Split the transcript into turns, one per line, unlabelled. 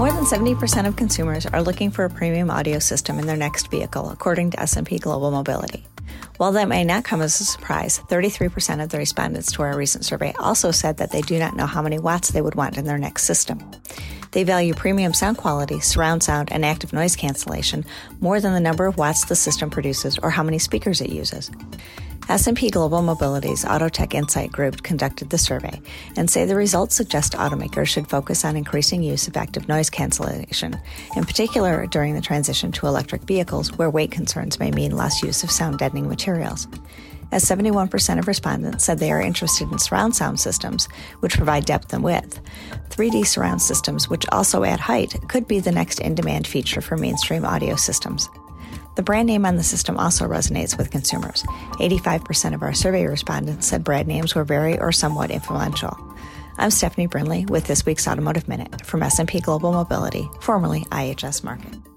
More than 70% of consumers are looking for a premium audio system in their next vehicle, according to S&P Global Mobility. While that may not come as a surprise, 33% of the respondents to our recent survey also said that they do not know how many watts they would want in their next system. They value premium sound quality, surround sound, and active noise cancellation more than the number of watts the system produces or how many speakers it uses. S&P Global Mobility's AutoTechInsight Group conducted the survey and say the results suggest automakers should focus on increasing use of active noise cancellation, in particular during the transition to electric vehicles where weight concerns may mean less use of sound deadening materials. As 71% of respondents said they are interested in surround sound systems, which provide depth and width. 3D surround systems, which also add height, could be the next in demand feature for mainstream audio systems. The brand name on the system also resonates with consumers. 85% of our survey respondents said brand names were very or somewhat influential. I'm Stephanie Brinley with this week's Automotive Minute from S&P Global Mobility, formerly IHS Markit.